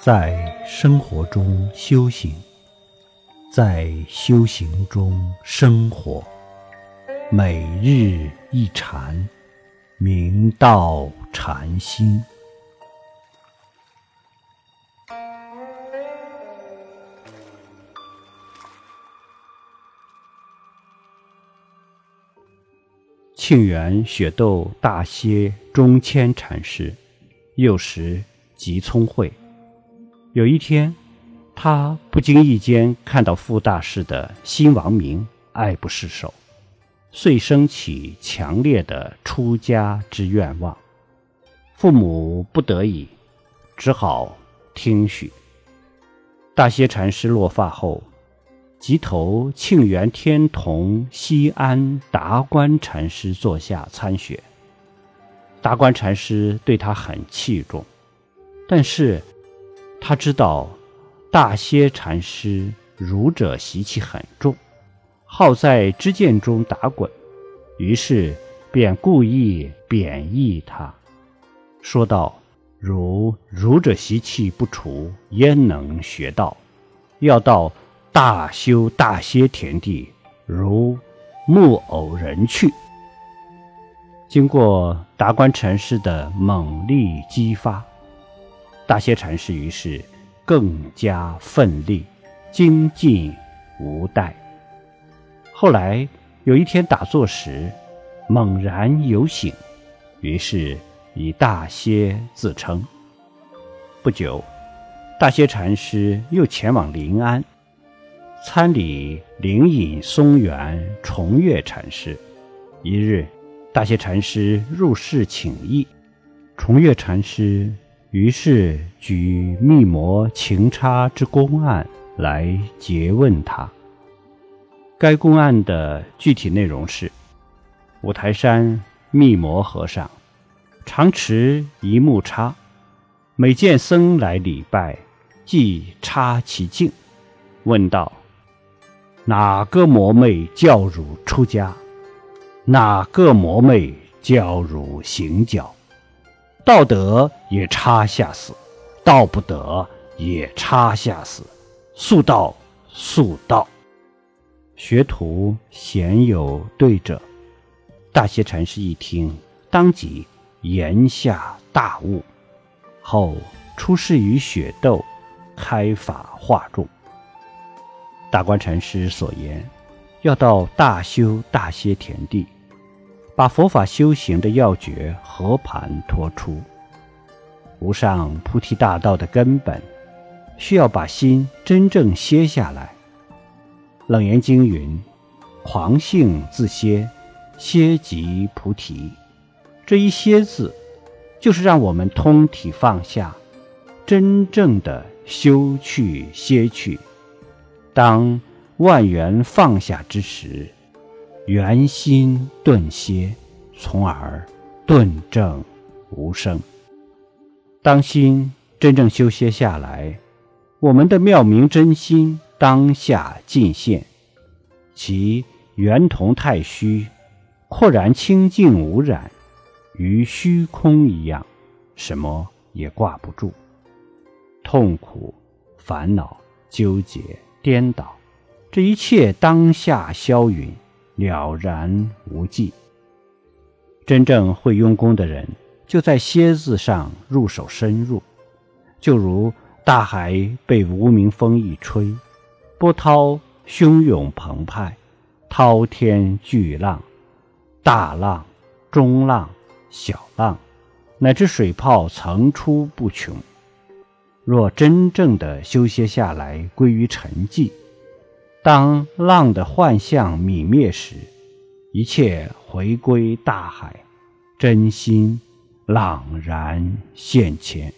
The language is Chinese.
在生活中修行，在修行中生活，每日一禅，明道禅心。庆元雪窦大歇中谦禅师，幼时极聪慧。有一天，他不经意间看到傅大师的新王名爱不释手，遂升起强烈的出家之愿望。父母不得已，只好听许。大歇禅师落发后。即投庆元天童西安达观禅师座下参学。达观禅师对他很器重，但是他知道大歇禅师儒者习气很重，好在知见中打滚，于是便故意贬义他，说道：“如儒者习气不除，焉能学道？要到。”大修大歇田地，如木偶人去。经过达观禅师的猛力激发，大歇禅师于是更加奋力，精进无怠。后来有一天打坐时，猛然有醒，于是以大歇自称。不久，大歇禅师又前往临安。参礼灵隐松源重月禅师。一日，大歇禅师入室请益，重月禅师于是举密磨情差之公案来诘问他。该公案的具体内容是：五台山密磨和尚常持一木叉，每见僧来礼拜，即插其境，问道。哪个魔魅教汝出家？哪个魔魅教汝行脚？道德也差下死，道不得也差下死，速道速道。学徒鲜有对者。大歇禅师一听，当即言下大悟，后出世于雪窦，开法化众。大观禅师所言，要到大修大歇田地，把佛法修行的要诀和盘托出。无上菩提大道的根本，需要把心真正歇下来。楞严经云：“狂性自歇，歇即菩提。”这一“歇”字，就是让我们通体放下，真正的休去歇去。当万缘放下之时，圆心顿歇，从而顿正无声。当心真正修歇下来，我们的妙明真心当下尽现，其圆同太虚，豁然清净无染，与虚空一样，什么也挂不住。痛苦、烦恼、纠结。颠倒，这一切当下消云，了然无际。真正会用功的人，就在“歇”字上入手深入，就如大海被无名风一吹，波涛汹涌澎湃，滔天巨浪，大浪、中浪、小浪，乃至水泡层出不穷。若真正的修歇下来，归于沉寂，当浪的幻象泯灭时，一切回归大海，真心朗然现前。